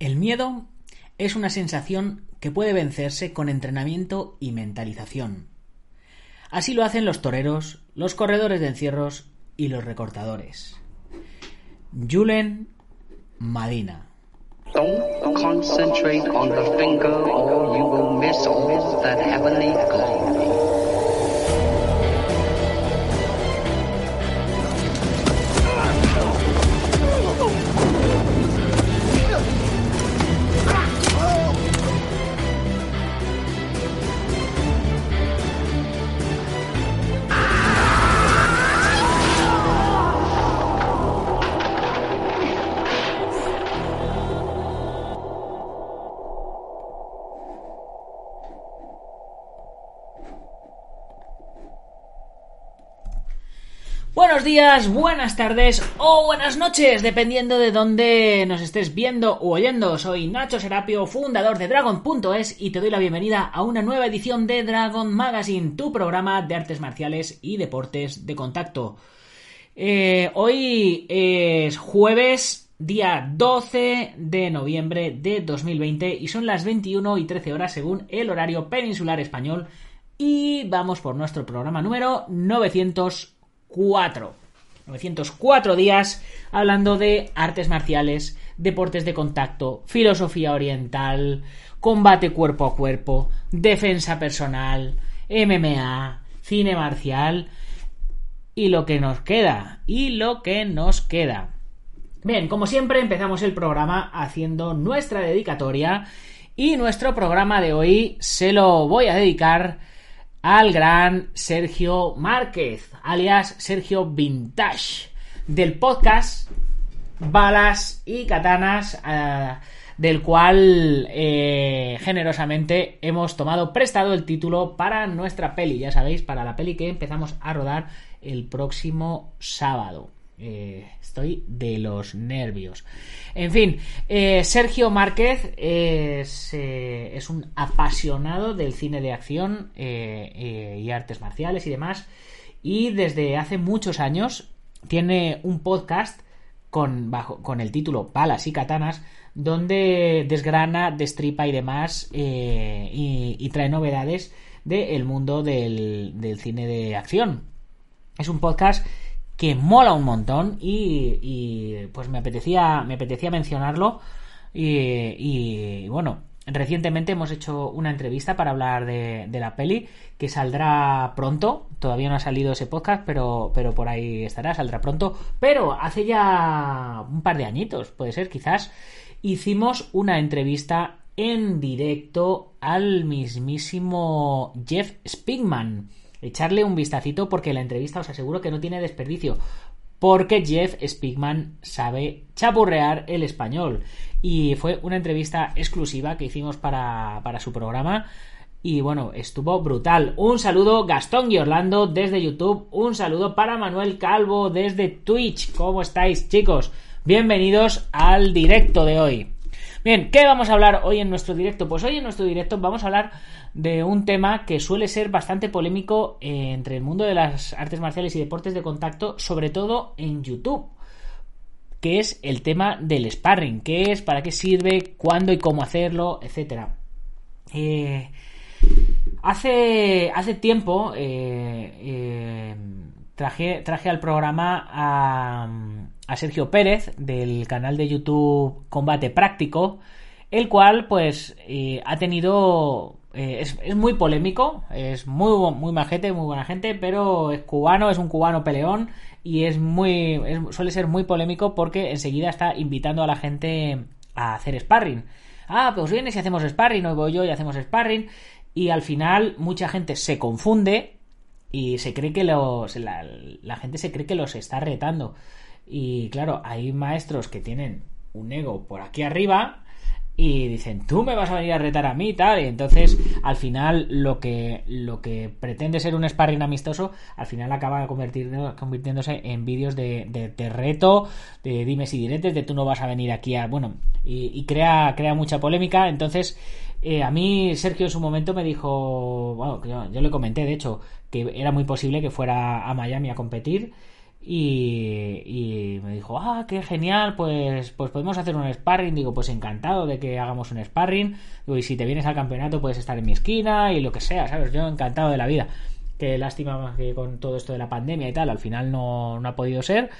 El miedo es una sensación que puede vencerse con entrenamiento y mentalización. Así lo hacen los toreros, los corredores de encierros y los recortadores. Julen Madina. Don't concentrate on the finger or you will miss all that heavenly. Buenas tardes o buenas noches, dependiendo de dónde nos estés viendo o oyendo. Soy Nacho Serapio, fundador de Dragon.es y te doy la bienvenida a una nueva edición de Dragon Magazine, tu programa de artes marciales y deportes de contacto. Eh, hoy es jueves, día 12 de noviembre de 2020 y son las 21 y 13 horas según el horario peninsular español y vamos por nuestro programa número 900. 4. 904 días hablando de artes marciales, deportes de contacto, filosofía oriental, combate cuerpo a cuerpo, defensa personal, MMA, cine marcial y lo que nos queda, y lo que nos queda. Bien, como siempre empezamos el programa haciendo nuestra dedicatoria y nuestro programa de hoy se lo voy a dedicar al gran Sergio Márquez, alias Sergio Vintage, del podcast Balas y Katanas, eh, del cual eh, generosamente hemos tomado prestado el título para nuestra peli, ya sabéis, para la peli que empezamos a rodar el próximo sábado. Eh, estoy de los nervios. En fin, eh, Sergio Márquez es, eh, es, un apasionado del cine de acción y artes marciales y demás. Y desde hace muchos años tiene un podcast con, bajo, con el título Balas y Katanas, donde desgrana, destripa y demás y, y, trae novedades del mundo del, del cine de acción. Es un podcast que mola un montón y, pues me apetecía, me apetecía mencionarlo. Y, bueno, recientemente hemos hecho una entrevista para hablar de, la peli que saldrá pronto, todavía no ha salido ese podcast, pero, pero por ahí estará, saldrá pronto, pero hace ya un par de añitos, puede ser quizás, hicimos una entrevista en directo al mismísimo Jeff Spigman echarle un vistacito porque la entrevista os aseguro que no tiene desperdicio. Porque Jeff Spigman sabe chapurrear el español. Y fue una entrevista exclusiva que hicimos para, para su programa. Y bueno, estuvo brutal. Un saludo Gastón y Orlando desde YouTube. Un saludo para Manuel Calvo desde Twitch. ¿Cómo estáis, chicos? Bienvenidos al directo de hoy. Bien, ¿qué vamos a hablar hoy en nuestro directo? Pues hoy en nuestro directo vamos a hablar de un tema que suele ser bastante polémico eh, entre el mundo de las artes marciales y deportes de contacto, sobre todo en YouTube, que es el tema del sparring, qué es, para qué sirve, cuándo y cómo hacerlo, etcétera. Eh, hace, hace tiempo eh, traje, traje al programa a a Sergio Pérez del canal de YouTube Combate Práctico, el cual pues eh, ha tenido eh, es, es, muy polémico, es muy, muy majete, muy buena gente, pero es cubano, es un cubano peleón y es muy, suele ser muy polémico porque enseguida está invitando a la gente a hacer sparring. Ah, pues viene si hacemos sparring, hoy voy yo y hacemos sparring. Y al final mucha gente se confunde y se cree que los, la, gente se cree que los está retando. Y claro, hay maestros que tienen un ego por aquí arriba y dicen, tú me vas a venir a retar a mí y tal. Y entonces, al final, lo que, lo que pretende ser un sparring amistoso, al final acaba convirtiéndose en vídeos de, de, reto, de dimes y diretes, de tú no vas a venir aquí a. Bueno, y, crea, crea mucha polémica. Entonces, eh, a mí, Sergio en su momento me dijo, bueno, yo, yo le comenté, de hecho, que era muy posible que fuera a Miami a competir y, me dijo, ah, qué genial, pues, pues podemos hacer un sparring. Digo, pues encantado de que hagamos un sparring. Digo, y si te vienes al campeonato puedes estar en mi esquina y lo que sea, ¿sabes? Yo encantado de la vida. Qué lástima que con todo esto de la pandemia y tal, al final no, no ha podido ser.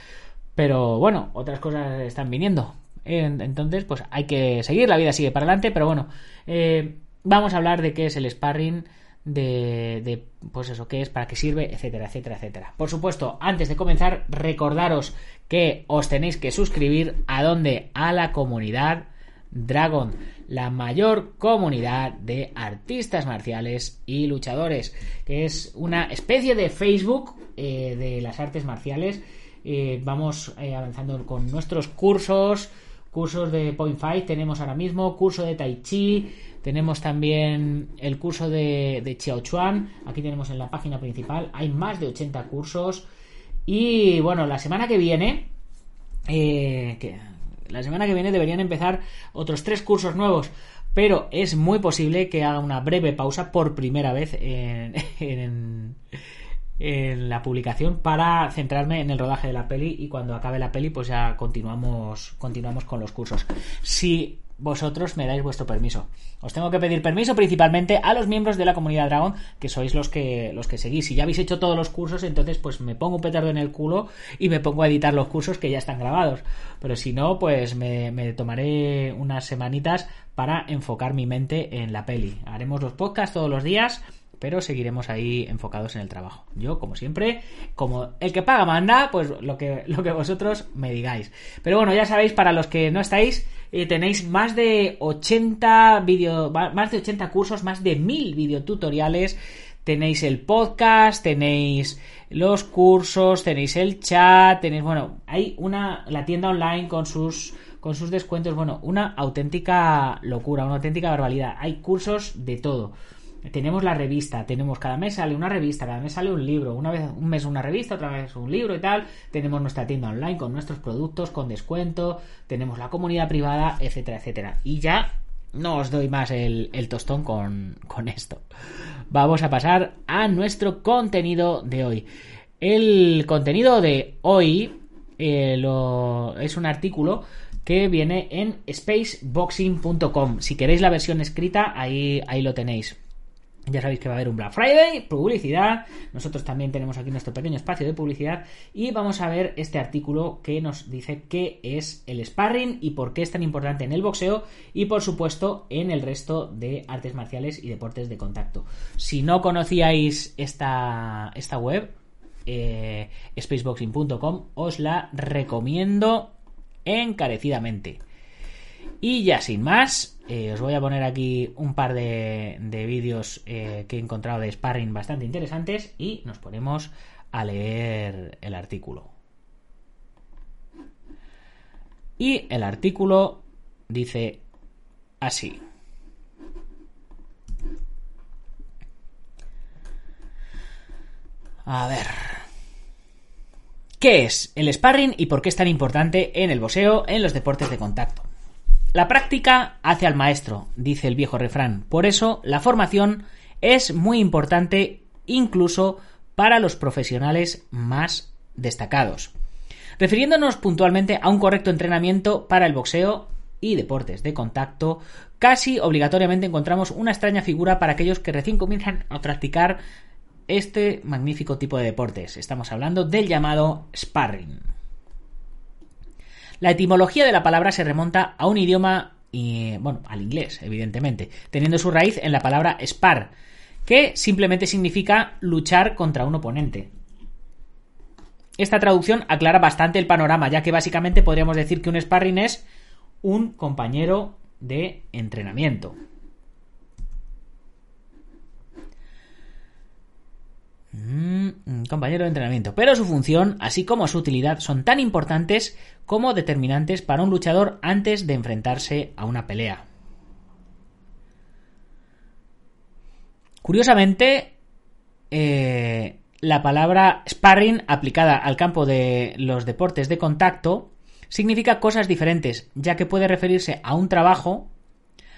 Pero bueno, otras cosas están viniendo. Entonces, pues hay que seguir, la vida sigue para adelante. Pero bueno, eh, vamos a hablar de qué es el sparring de, pues eso, qué es, para qué sirve, etcétera, etcétera, etcétera. Por supuesto, antes de comenzar, recordaros que os tenéis que suscribir a donde a la comunidad Dragon, la mayor comunidad de artistas marciales y luchadores, que es una especie de Facebook eh, de las artes marciales. Eh, vamos avanzando con nuestros cursos, cursos de Point Fight tenemos ahora mismo, curso de Tai Chi, tenemos también el curso de, de Chiao Chuan. Aquí tenemos en la página principal. Hay más de 80 cursos. Y bueno, la semana que viene. Eh, la semana que viene deberían empezar otros tres cursos nuevos. Pero es muy posible que haga una breve pausa por primera vez en, en la publicación para centrarme en el rodaje de la peli y cuando acabe la peli pues ya continuamos continuamos con los cursos. Si vosotros me dais vuestro permiso. Os tengo que pedir permiso principalmente a los miembros de la comunidad Dragon, que sois los que los que seguís. Si ya habéis hecho todos los cursos, entonces pues me pongo un petardo en el culo y me pongo a editar los cursos que ya están grabados. Pero si no, pues me, me tomaré unas semanitas para enfocar mi mente en la peli. Haremos los podcasts todos los días pero seguiremos ahí enfocados en el trabajo. Yo, como siempre, como el que paga manda, pues lo que, lo que vosotros me digáis. Pero bueno, ya sabéis, para los que no estáis, eh, tenéis más de 80 video, más de 80 cursos, más de 1000 videotutoriales. Tenéis el podcast, tenéis los cursos, tenéis el chat, tenéis, bueno, hay una, la tienda online con sus con sus descuentos, bueno, una auténtica locura, una auténtica barbaridad. Hay cursos de todo tenemos la revista, tenemos cada mes sale una revista, cada mes sale un libro, una vez un mes una revista, otra vez un libro y tal, tenemos nuestra tienda online con nuestros productos con descuento, tenemos la comunidad privada, etcétera, etcétera. Y ya no os doy más el, tostón con, esto. Vamos a pasar a nuestro contenido de hoy. El contenido de hoy eh, es un artículo que viene en spaceboxing.com. Si queréis la versión escrita, ahí, ahí lo tenéis. Ya sabéis que va a haber un Black Friday, publicidad. Nosotros también tenemos aquí nuestro pequeño espacio de publicidad. Y vamos a ver este artículo que nos dice qué es el sparring y por qué es tan importante en el boxeo y, por supuesto, en el resto de artes marciales y deportes de contacto. Si no conocíais esta, esta web, eh, spaceboxing.com, os la recomiendo encarecidamente. Y ya sin más, eh, os voy a poner aquí un par de, vídeos eh, que he encontrado de sparring bastante interesantes y nos ponemos a leer el artículo. Y el artículo dice así. A ver. ¿Qué es el sparring y por qué es tan importante en el boxeo, en los deportes de contacto? La práctica hace al maestro, dice el viejo refrán. Por eso, la formación es muy importante incluso para los profesionales más destacados. Refiriéndonos puntualmente a un correcto entrenamiento para el boxeo y deportes de contacto, casi obligatoriamente encontramos una extraña figura para aquellos que recién comienzan a practicar este magnífico tipo de deportes. Estamos hablando del llamado sparring. La etimología de la palabra se remonta a un idioma bueno, al inglés, evidentemente, teniendo su raíz en la palabra spar, que simplemente significa luchar contra un oponente. Esta traducción aclara bastante el panorama, ya que básicamente podríamos decir que un sparring es un compañero de entrenamiento. Mm, compañero de entrenamiento. Pero su función, así como su utilidad, son tan importantes como determinantes para un luchador antes de enfrentarse a una pelea. Curiosamente, eh, la palabra sparring aplicada al campo de los deportes de contacto significa cosas diferentes, ya que puede referirse a un trabajo,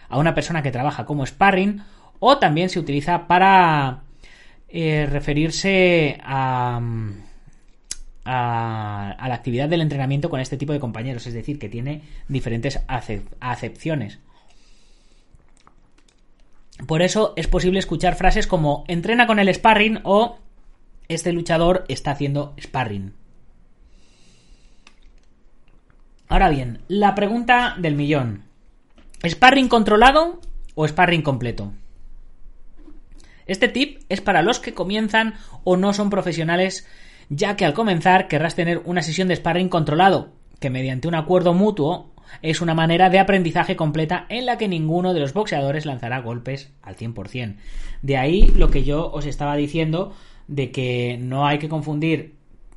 a una persona que trabaja como sparring, o también se utiliza para eh, referirse a, a, la actividad del entrenamiento con este tipo de compañeros, es decir, que tiene diferentes acepciones. Por eso es posible escuchar frases como entrena con el sparring o este luchador está haciendo sparring. Ahora bien, la pregunta del millón. ¿Sparring controlado o sparring completo? Este tip es para los que comienzan o no son profesionales, ya que al comenzar querrás tener una sesión de sparring controlado, que mediante un acuerdo mutuo es una manera de aprendizaje completa en la que ninguno de los boxeadores lanzará golpes al 100%. De ahí lo que yo os estaba diciendo de que no hay que confundir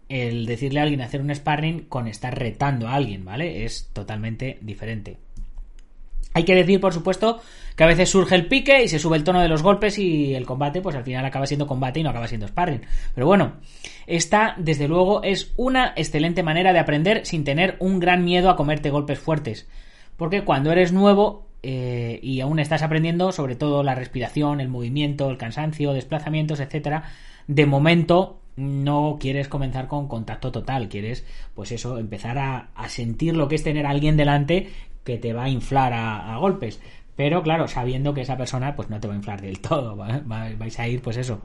el decirle a alguien hacer un sparring con estar retando a alguien, ¿vale? Es totalmente diferente. Hay que decir, por supuesto, que a veces surge el pique y se sube el tono de los golpes y el combate, pues al final acaba siendo combate y no acaba siendo sparring. Pero bueno, esta, desde luego, es una excelente manera de aprender sin tener un gran miedo a comerte golpes fuertes. Porque cuando eres nuevo eh, y aún estás aprendiendo, sobre todo la respiración, el movimiento, el cansancio, desplazamientos, etcétera, de momento no quieres comenzar con contacto total, quieres, pues eso, empezar a, sentir lo que es tener a alguien delante que te va a inflar a, golpes. Pero claro, sabiendo que esa persona pues no te va a inflar del todo, vais a ir pues eso.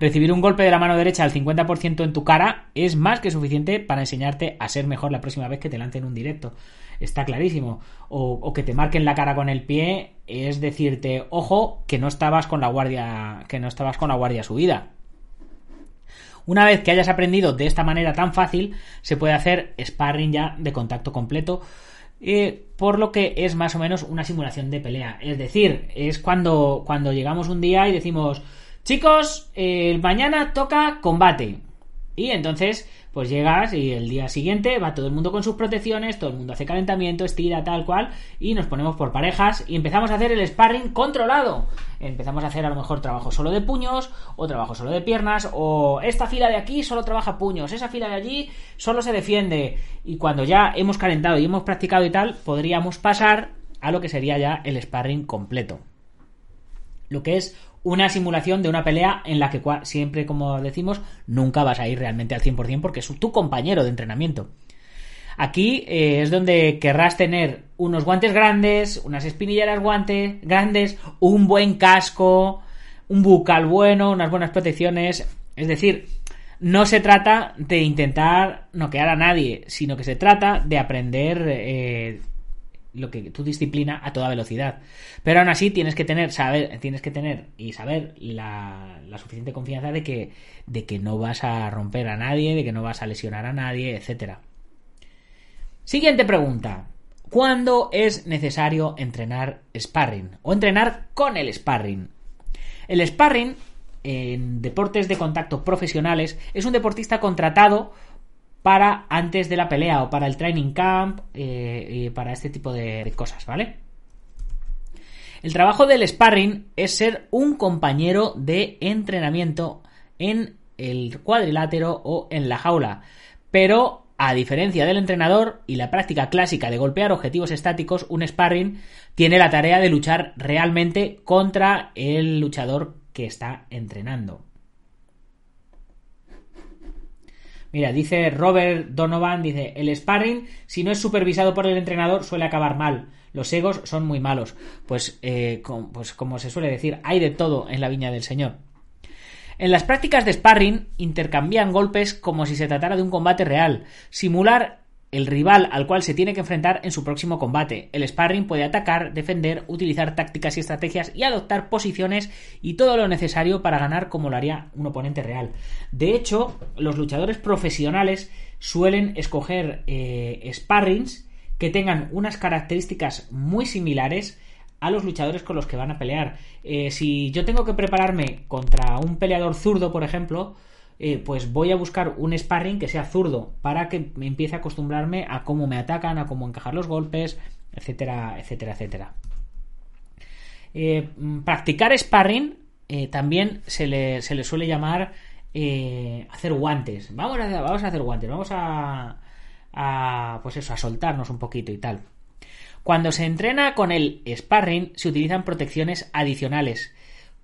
Recibir un golpe de la mano derecha al 50% en tu cara es más que suficiente para enseñarte a ser mejor la próxima vez que te lancen un directo. Está clarísimo. O, o, que te marquen la cara con el pie es decirte, ojo, que no estabas con la guardia, que no estabas con la guardia subida. Una vez que hayas aprendido de esta manera tan fácil, se puede hacer sparring ya de contacto completo eh, por lo que es más o menos una simulación de pelea. Es decir, es cuando, cuando llegamos un día y decimos, chicos, mañana toca combate. Y entonces, pues llegas y el día siguiente va todo el mundo con sus protecciones, todo el mundo hace calentamiento, estira, tal cual, y nos ponemos por parejas y empezamos a hacer el sparring controlado. Empezamos a hacer a lo mejor trabajo solo de puños, o trabajo solo de piernas, o esta fila de aquí solo trabaja puños, esa fila de allí solo se defiende. Y cuando ya hemos calentado y hemos practicado y tal, podríamos pasar a lo que sería ya el sparring completo. Lo que es una simulación de una pelea en la que siempre, como decimos, nunca vas a ir realmente al 100% porque es tu compañero de entrenamiento. Aquí eh, es donde querrás tener unos guantes grandes, unas espinilleras guantes grandes, un buen casco, un bucal bueno, unas buenas protecciones. Es decir, no se trata de intentar noquear a nadie, sino que se trata de aprender eh, lo que tu disciplina a toda velocidad. Pero aún así tienes que tener, saber, tienes que tener y saber la, suficiente confianza de que, de que no vas a romper a nadie, de que no vas a lesionar a nadie, etcétera. Siguiente pregunta. ¿Cuándo es necesario entrenar sparring? O entrenar con el sparring. El sparring en deportes de contacto profesionales es un deportista contratado para antes de la pelea o para el training camp eh, y para este tipo de, cosas, ¿vale? El trabajo del sparring es ser un compañero de entrenamiento en el cuadrilátero o en la jaula, pero a diferencia del entrenador y la práctica clásica de golpear objetivos estáticos, un sparring tiene la tarea de luchar realmente contra el luchador que está entrenando. Mira, dice Robert Donovan, dice, el sparring, si no es supervisado por el entrenador, suele acabar mal. Los egos son muy malos. Pues, eh, pues como se suele decir, hay de todo en la viña del Señor. En las prácticas de sparring intercambian golpes como si se tratara de un combate real. Simular el rival al cual se tiene que enfrentar en su próximo combate. El sparring puede atacar, defender, utilizar tácticas y estrategias y adoptar posiciones y todo lo necesario para ganar como lo haría un oponente real. De hecho, los luchadores profesionales suelen escoger eh, sparrings que tengan unas características muy similares a los luchadores con los que van a pelear. Eh, si yo tengo que prepararme contra un peleador zurdo, por ejemplo, eh, pues voy a buscar un sparring que sea zurdo para que me empiece a acostumbrarme a cómo me atacan, a cómo encajar los golpes, etcétera, etcétera, etcétera. Eh, mm, practicar sparring eh, también se le, suele llamar hacer guantes. Vamos a, vamos a hacer guantes, vamos a, a, pues eso, a soltarnos un poquito y tal. Cuando se entrena con el sparring se utilizan protecciones adicionales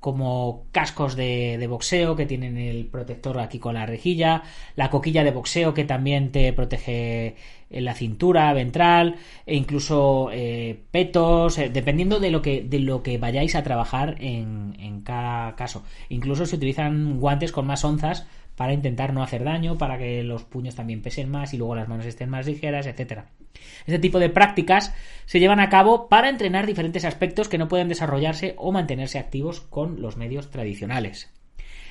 como cascos de, boxeo que tienen el protector aquí con la rejilla, la coquilla de boxeo que también te protege en la cintura ventral e incluso eh, petos, eh, dependiendo de lo que de lo que vayáis a trabajar en, en cada caso. Incluso se utilizan guantes con más onzas para intentar no hacer daño, para que los puños también pesen más y luego las manos estén más ligeras, etcétera. Este tipo de prácticas se llevan a cabo para entrenar diferentes aspectos que no pueden desarrollarse o mantenerse activos con los medios tradicionales.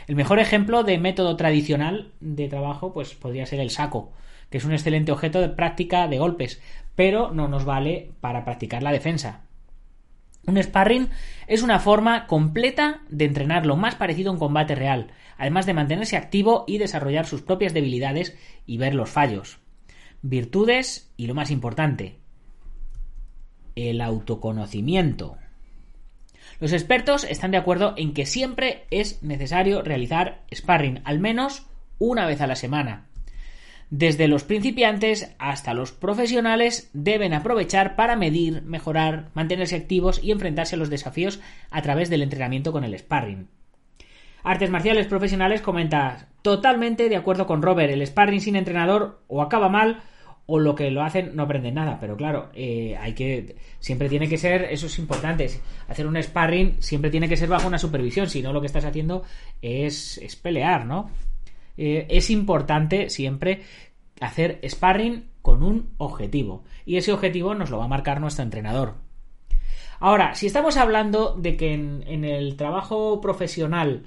El mejor ejemplo de método tradicional de trabajo pues podría ser el saco, que es un excelente objeto de práctica de golpes, pero no nos vale para practicar la defensa. Un sparring es una forma completa de entrenar lo más parecido a un combate real, además de mantenerse activo y desarrollar sus propias debilidades y ver los fallos. Virtudes y lo más importante, el autoconocimiento. Los expertos están de acuerdo en que siempre es necesario realizar sparring al menos una vez a la semana. Desde los principiantes hasta los profesionales deben aprovechar para medir, mejorar, mantenerse activos y enfrentarse a los desafíos a través del entrenamiento con el sparring. Artes marciales profesionales comenta totalmente de acuerdo con Robert, el sparring sin entrenador o acaba mal o lo que lo hacen no aprenden nada, pero claro, eh, hay que siempre tiene que ser, eso es importante, hacer un sparring siempre tiene que ser bajo una supervisión, si no lo que estás haciendo es, es pelear, ¿no? Eh, es importante siempre hacer sparring con un objetivo. Y ese objetivo nos lo va a marcar nuestro entrenador. Ahora, si estamos hablando de que en, el trabajo profesional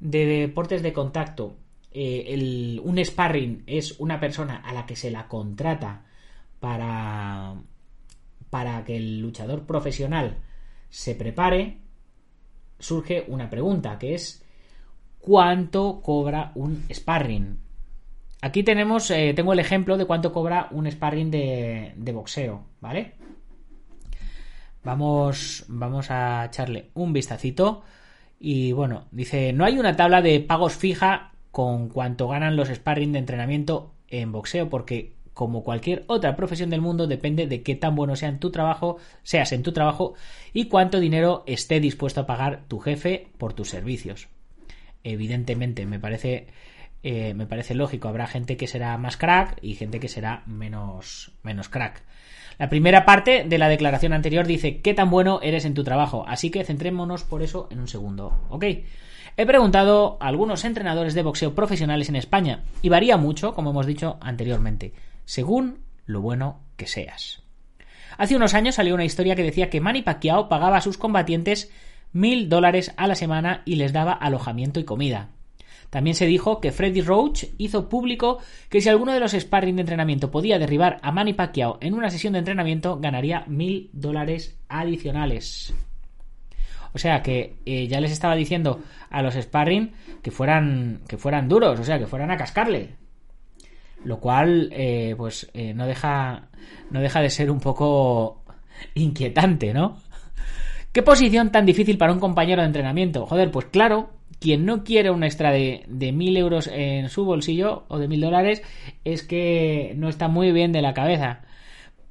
de deportes de contacto, eh, un sparring es una persona a la que se la contrata para, para que el luchador profesional se prepare, surge una pregunta que es cuánto cobra un sparring. Aquí tenemos, eh, tengo el ejemplo de cuánto cobra un sparring de, de boxeo, ¿vale? Vamos, vamos a echarle un vistacito. Y bueno, dice, no hay una tabla de pagos fija con cuánto ganan los sparring de entrenamiento en boxeo, porque como cualquier otra profesión del mundo depende de qué tan bueno sea tu trabajo, seas en tu trabajo y cuánto dinero esté dispuesto a pagar tu jefe por tus servicios evidentemente me parece eh, me parece lógico habrá gente que será más crack y gente que será menos menos crack. La primera parte de la declaración anterior dice qué tan bueno eres en tu trabajo así que centrémonos por eso en un segundo ok he preguntado a algunos entrenadores de boxeo profesionales en España y varía mucho como hemos dicho anteriormente según lo bueno que seas. Hace unos años salió una historia que decía que Manny Pacquiao pagaba a sus combatientes mil dólares a la semana y les daba alojamiento y comida. También se dijo que Freddy Roach hizo público que si alguno de los sparring de entrenamiento podía derribar a Manny Pacquiao en una sesión de entrenamiento ganaría mil dólares adicionales. O sea que eh, ya les estaba diciendo a los sparring que fueran, que fueran duros, o sea, que fueran a cascarle. Lo cual, eh, pues, eh, no, deja, no deja de ser un poco inquietante, ¿no? ¿Qué posición tan difícil para un compañero de entrenamiento? Joder, pues claro, quien no quiere un extra de, de mil euros en su bolsillo o de mil dólares es que no está muy bien de la cabeza.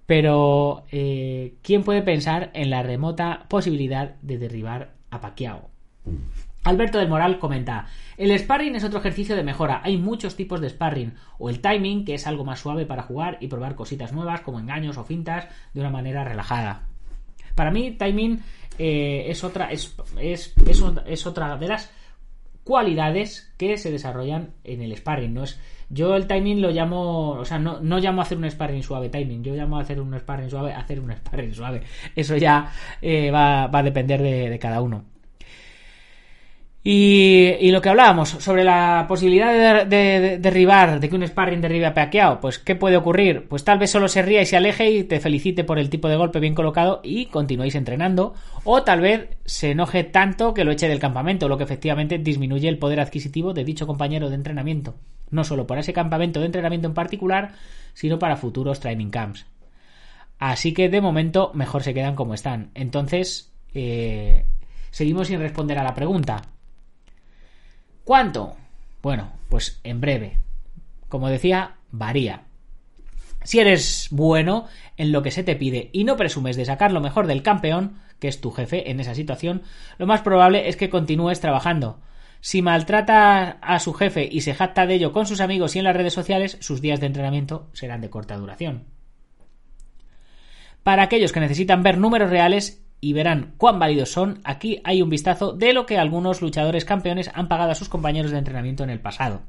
Pero, eh, ¿quién puede pensar en la remota posibilidad de derribar a Pacquiao? Alberto del Moral comenta, el sparring es otro ejercicio de mejora, hay muchos tipos de sparring, o el timing, que es algo más suave para jugar y probar cositas nuevas como engaños o fintas de una manera relajada. Para mí, timing eh, es otra es, es, es, otra de las cualidades que se desarrollan en el sparring. No es, yo el timing lo llamo, o sea, no, no llamo a hacer un sparring suave timing, yo llamo a hacer un sparring suave, hacer un sparring suave. Eso ya eh, va, va, a depender de cada uno. Y, lo que hablábamos sobre la posibilidad de, derribar, de que un sparring derribe a Pacquiao, pues ¿qué puede ocurrir? Pues tal vez solo se ría y se aleje y te felicite por el tipo de golpe bien colocado y continuéis entrenando, o tal vez se enoje tanto que lo eche del campamento, lo que efectivamente disminuye el poder adquisitivo de dicho compañero de entrenamiento, no solo para ese campamento de entrenamiento en particular, sino para futuros training camps. Así que de momento mejor se quedan como están. Entonces, eh, seguimos sin responder a la pregunta. ¿Cuánto? Bueno, pues en breve. Como decía, varía. Si eres bueno en lo que se te pide y no presumes de sacar lo mejor del campeón, que es tu jefe en esa situación, lo más probable es que continúes trabajando. Si maltrata a su jefe y se jacta de ello con sus amigos y en las redes sociales, sus días de entrenamiento serán de corta duración. Para aquellos que necesitan ver números reales, y verán cuán válidos son, aquí hay un vistazo de lo que algunos luchadores campeones han pagado a sus compañeros de entrenamiento en el pasado.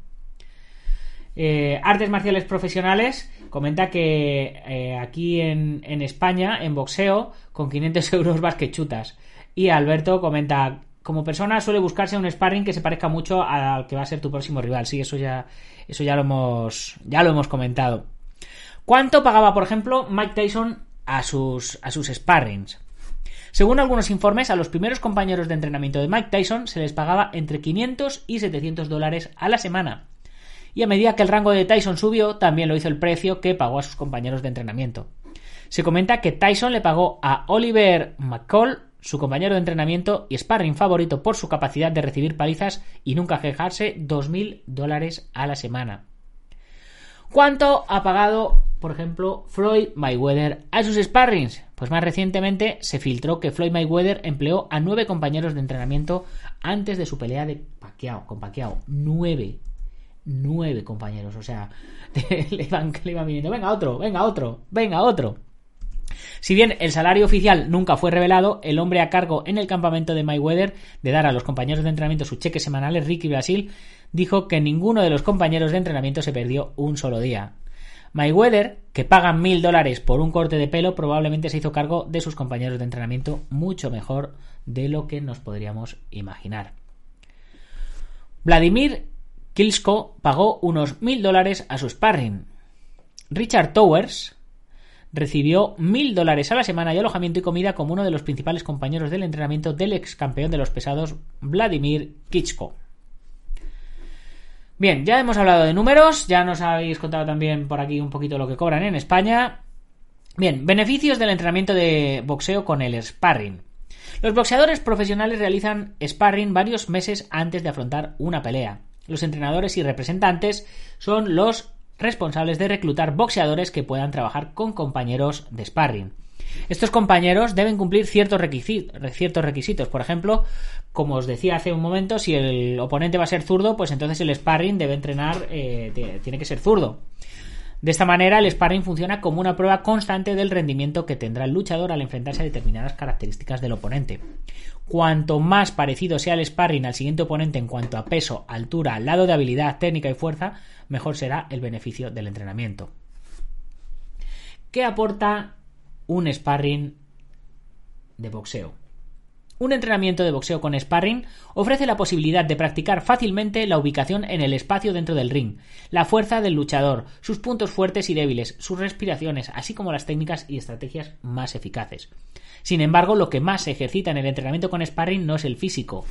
Eh, Artes Marciales Profesionales comenta que eh, aquí en, España, en boxeo, con 500 euros vas que chutas. Y Alberto comenta, como persona suele buscarse un sparring que se parezca mucho al que va a ser tu próximo rival. Sí, eso ya, eso ya lo hemos, ya lo hemos comentado. ¿Cuánto pagaba, por ejemplo, Mike Tyson a sus, a sus sparrings? Según algunos informes, a los primeros compañeros de entrenamiento de Mike Tyson se les pagaba entre 500 y 700 dólares a la semana. Y a medida que el rango de Tyson subió, también lo hizo el precio que pagó a sus compañeros de entrenamiento. Se comenta que Tyson le pagó a Oliver McCall, su compañero de entrenamiento y sparring favorito por su capacidad de recibir palizas y nunca quejarse, 2.000 dólares a la semana. ¿Cuánto ha pagado por ejemplo, Floyd Mayweather a sus sparrings. Pues más recientemente se filtró que Floyd Mayweather empleó a nueve compañeros de entrenamiento antes de su pelea de Pacquiao, con Pacquiao. Nueve. Nueve compañeros. O sea, le iban, le iban viniendo, venga otro, venga otro, venga otro. Si bien el salario oficial nunca fue revelado, el hombre a cargo en el campamento de Mayweather de dar a los compañeros de entrenamiento sus cheques semanales, Ricky Brasil, dijo que ninguno de los compañeros de entrenamiento se perdió un solo día. Mayweather, que paga mil dólares por un corte de pelo, probablemente se hizo cargo de sus compañeros de entrenamiento mucho mejor de lo que nos podríamos imaginar. Vladimir Kilsko pagó unos mil dólares a su sparring. Richard Towers recibió mil dólares a la semana y alojamiento y comida como uno de los principales compañeros del entrenamiento del ex campeón de los pesados Vladimir Klitschko. Bien, ya hemos hablado de números, ya nos habéis contado también por aquí un poquito lo que cobran en España. Bien, beneficios del entrenamiento de boxeo con el sparring. Los boxeadores profesionales realizan sparring varios meses antes de afrontar una pelea. Los entrenadores y representantes son los responsables de reclutar boxeadores que puedan trabajar con compañeros de sparring. Estos compañeros deben cumplir ciertos requisitos, Por ejemplo, como os decía hace un momento, si el oponente va a ser zurdo, pues entonces el sparring debe entrenar, eh, tiene que ser zurdo. De esta manera, el sparring funciona como una prueba constante del rendimiento que tendrá el luchador al enfrentarse a determinadas características del oponente. Cuanto más parecido sea el sparring al siguiente oponente en cuanto a peso, altura, lado de habilidad, técnica y fuerza, mejor será el beneficio del entrenamiento. ¿Qué aporta un sparring de boxeo. Un entrenamiento de boxeo con sparring ofrece la posibilidad de practicar fácilmente la ubicación en el espacio dentro del ring, la fuerza del luchador, sus puntos fuertes y débiles, sus respiraciones, así como las técnicas y estrategias más eficaces. Sin embargo, lo que más se ejercita en el entrenamiento con sparring no es el físico,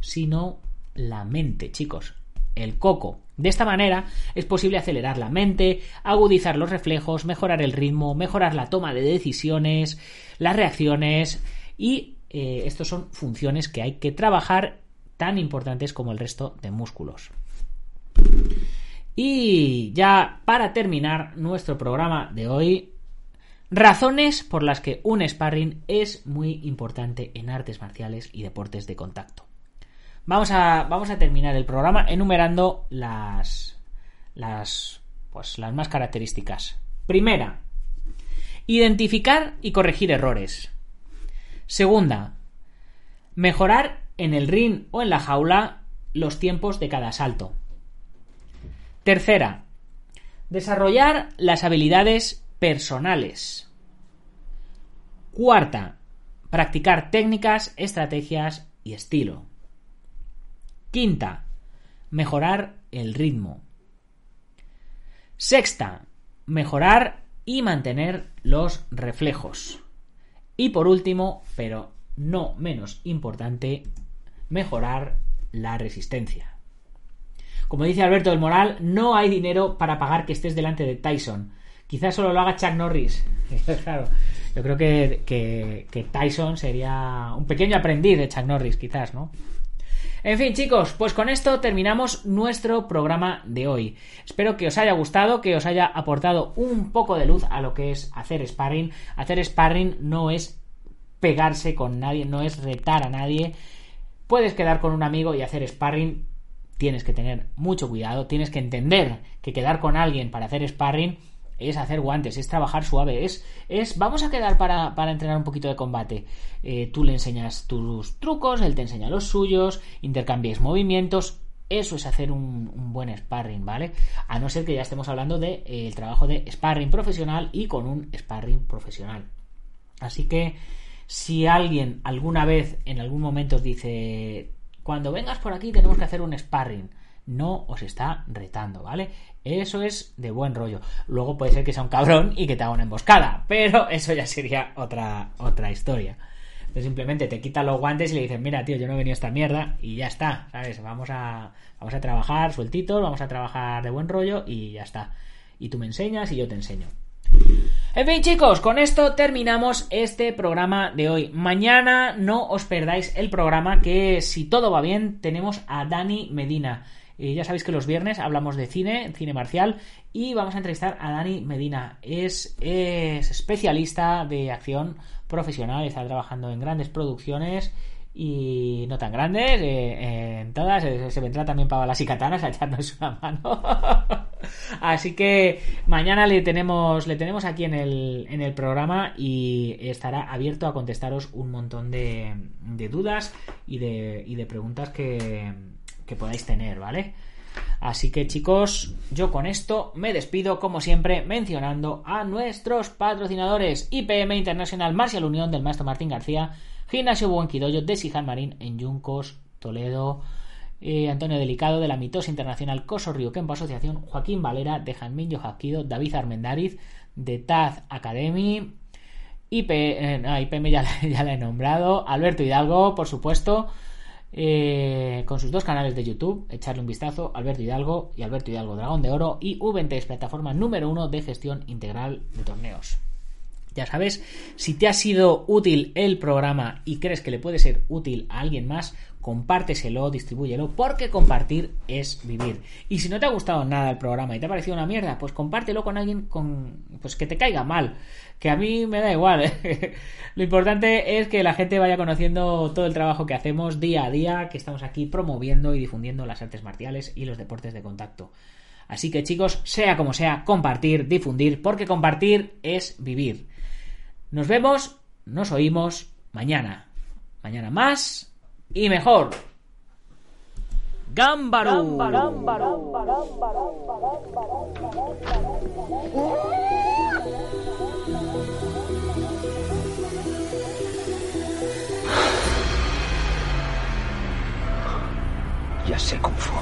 sino la mente, chicos el coco. De esta manera es posible acelerar la mente, agudizar los reflejos, mejorar el ritmo, mejorar la toma de decisiones, las reacciones y eh, estas son funciones que hay que trabajar tan importantes como el resto de músculos. Y ya para terminar nuestro programa de hoy, razones por las que un sparring es muy importante en artes marciales y deportes de contacto. Vamos a, vamos a terminar el programa enumerando las, las, pues, las más características. Primera, identificar y corregir errores. Segunda, mejorar en el ring o en la jaula los tiempos de cada salto. Tercera, desarrollar las habilidades personales. Cuarta, practicar técnicas, estrategias y estilo. Quinta, mejorar el ritmo. Sexta, mejorar y mantener los reflejos. Y por último, pero no menos importante, mejorar la resistencia. Como dice Alberto del Moral, no hay dinero para pagar que estés delante de Tyson. Quizás solo lo haga Chuck Norris. claro, yo creo que, que Tyson sería un pequeño aprendiz de Chuck Norris, quizás, ¿no? En fin, chicos, pues con esto terminamos nuestro programa de hoy. Espero que os haya gustado, que os haya aportado un poco de luz a lo que es hacer sparring. Hacer sparring no es pegarse con nadie, no es retar a nadie. Puedes quedar con un amigo y hacer sparring. Tienes que tener mucho cuidado, tienes que entender que quedar con alguien para hacer sparring es hacer guantes, es trabajar suave, es, es vamos a quedar para, entrenar un poquito de combate. Eh, tú le enseñas tus trucos, él te enseña los suyos, intercambies movimientos. Eso es hacer un, buen sparring, ¿vale? A no ser que ya estemos hablando del de, eh, trabajo de sparring profesional y con un sparring profesional. Así que si alguien alguna vez en algún momento os dice, cuando vengas por aquí tenemos que hacer un sparring, no os está retando, ¿vale? Eso es de buen rollo. Luego puede ser que sea un cabrón y que te haga una emboscada, pero eso ya sería otra, otra historia. Entonces simplemente te quita los guantes y le dices, mira, tío, yo no he venido a esta mierda y ya está, ¿sabes? Vamos a, vamos a trabajar sueltitos, vamos a trabajar de buen rollo y ya está. Y tú me enseñas y yo te enseño. En fin, chicos, con esto terminamos este programa de hoy. Mañana no os perdáis el programa que, si todo va bien, tenemos a Dani Medina ya sabéis que los viernes hablamos de cine, cine marcial, y vamos a entrevistar a Dani Medina. Es, especialista de acción profesional, está trabajando en grandes producciones y no tan grandes, eh, en todas, se, vendrá también para las y katanas a echarnos una mano. Así que mañana le tenemos, le tenemos aquí en el, en el programa y estará abierto a contestaros un montón de, de dudas y de, y de preguntas que, que podáis tener, ¿vale? Así que chicos, yo con esto me despido como siempre mencionando a nuestros patrocinadores IPM Internacional Marcial Unión del maestro Martín García, Gimnasio Buenquidoyo de Sijan Marín en Yuncos, Toledo, eh, Antonio Delicado de la Mitos Internacional Coso Río Kempo Asociación, Joaquín Valera de Janmin Yojaquido, David Armendariz de Taz Academy, IP, eh, IPM ya, ya la he nombrado, Alberto Hidalgo, por supuesto, eh, con sus dos canales de YouTube, echarle un vistazo, Alberto Hidalgo y Alberto Hidalgo Dragón de Oro y V3 plataforma número uno de gestión integral de torneos. Ya sabes, si te ha sido útil el programa y crees que le puede ser útil a alguien más, compárteselo, distribúyelo, porque compartir es vivir. Y si no te ha gustado nada el programa y te ha parecido una mierda, pues compártelo con alguien con, pues que te caiga mal, que a mí me da igual. ¿eh? Lo importante es que la gente vaya conociendo todo el trabajo que hacemos día a día, que estamos aquí promoviendo y difundiendo las artes marciales y los deportes de contacto. Así que chicos, sea como sea, compartir, difundir, porque compartir es vivir. Nos vemos, nos oímos mañana. Mañana más y mejor. Gámbaro. Ya sé cómo fue.